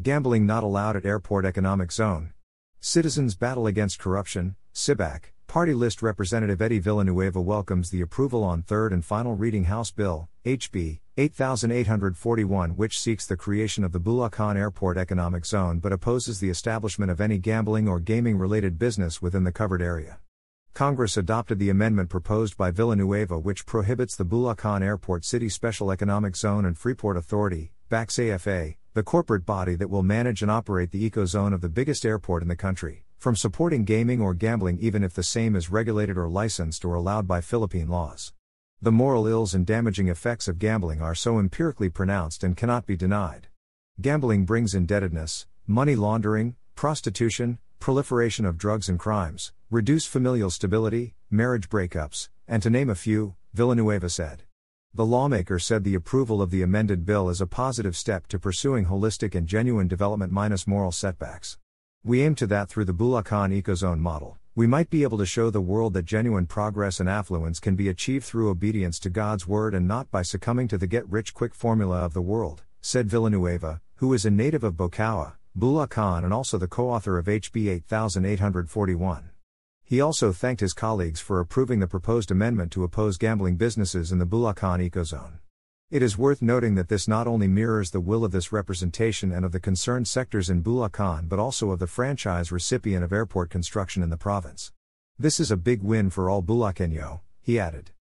Gambling not allowed at Airport Economic Zone. Citizens Battle Against Corruption, CIBAC. Party List Representative Eddie Villanueva welcomes the approval on third and final reading House Bill, HB 8841, which seeks the creation of the Bulacan Airport Economic Zone but opposes the establishment of any gambling or gaming related business within the covered area. Congress adopted the amendment proposed by Villanueva which prohibits the Bulacan Airport City Special Economic Zone and Freeport Authority, BACS-AFA, the corporate body that will manage and operate the ecozone of the biggest airport in the country, from supporting gaming or gambling even if the same is regulated or licensed or allowed by Philippine laws. The moral ills and damaging effects of gambling are so empirically pronounced and cannot be denied. Gambling brings indebtedness, money laundering, prostitution, proliferation of drugs and crimes, reduced familial stability, marriage breakups, and to name a few, Villanueva said. The lawmaker said the approval of the amended bill is a positive step to pursuing holistic and genuine development minus moral setbacks. We aim to that through the Bulacan Ecozone model. We might be able to show the world that genuine progress and affluence can be achieved through obedience to God's word and not by succumbing to the get rich quick formula of the world, said Villanueva, who is a native of Bocaue, Bulacan and also the co author of HB 8841. He also thanked his colleagues for approving the proposed amendment to oppose gambling businesses in the Bulacan ecozone. It is worth noting that this not only mirrors the will of this representation and of the concerned sectors in Bulacan but also of the franchise recipient of airport construction in the province. This is a big win for all Bulaqueño, he added.